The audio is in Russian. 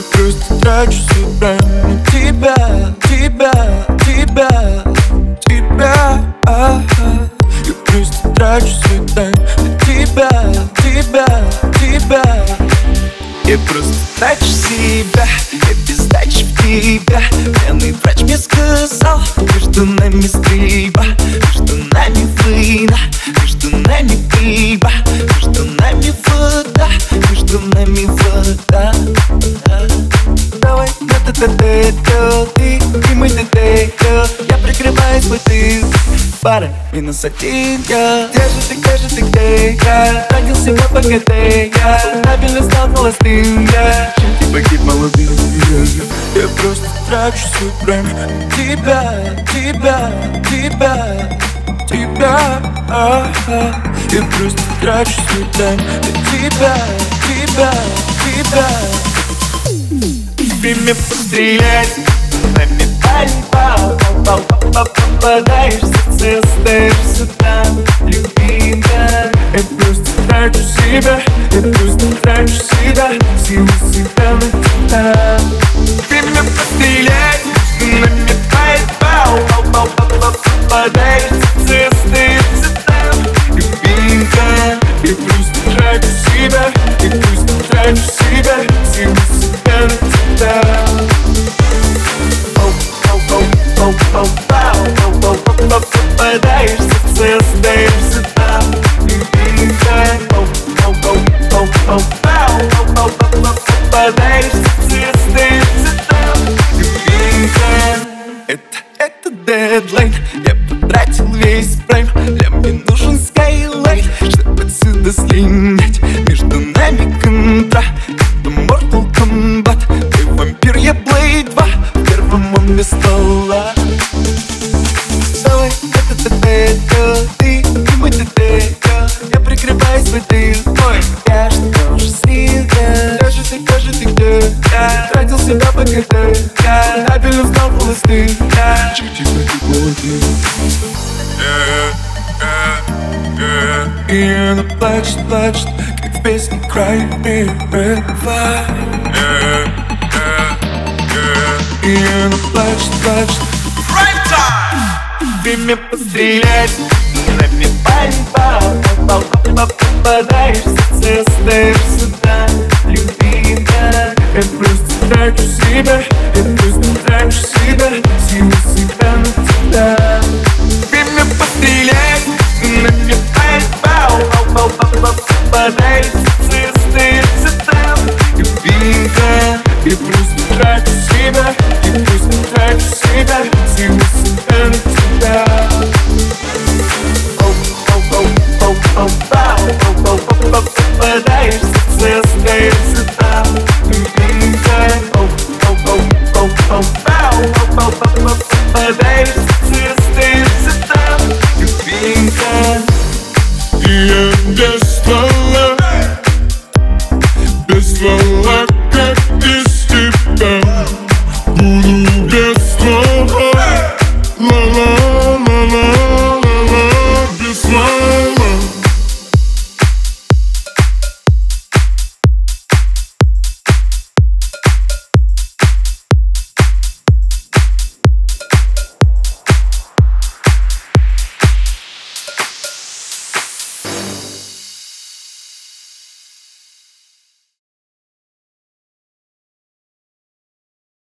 Я просто трачу прайм на тебя, тебя, тебя, тебя Я просто трачу тайм на тебя, тебя, тебя. Я просто трачу себя, я без дачи в тебя. Пьяный врач мне сказал, между нами стрельба Между нами война, между нами вода, между нами вода. Давай на т т т ты и мы т т Я прикрываю свой тыл Пара минус один я. Где же ты, где же ты, где я? Родился на ПГТ я. Стабильно стал холостым я. Чем ты погиб молодым я? Просто трачу свой прайм Тебя, тебя, тебя Тебя, ага Я просто трачу свой тайм Тебя, тебя, тебя. Время пострелять Нами пальба Попадаешь в сердце, остаешься там Любимая. Я просто трачу себя Я просто трачу себя Силу себя на тебя. Время пострелять Нами пальба Это, это дедлайн Я потратил весь прайм. Для мне нужен скайлайт Чтобы отсюда слинять Между нами контра. Это Mortal Kombat. Ты вампир, я Blade 2 В первом он без стола Молодым И она плачет, плачет Как в песне И она плачет, плачет Время пострелять Нами пальба Попадаешь в сердце, остаешься там я просто трачу себя Я просто трачу себя Силы всегда на тебя. Время пострелять на меня slow up.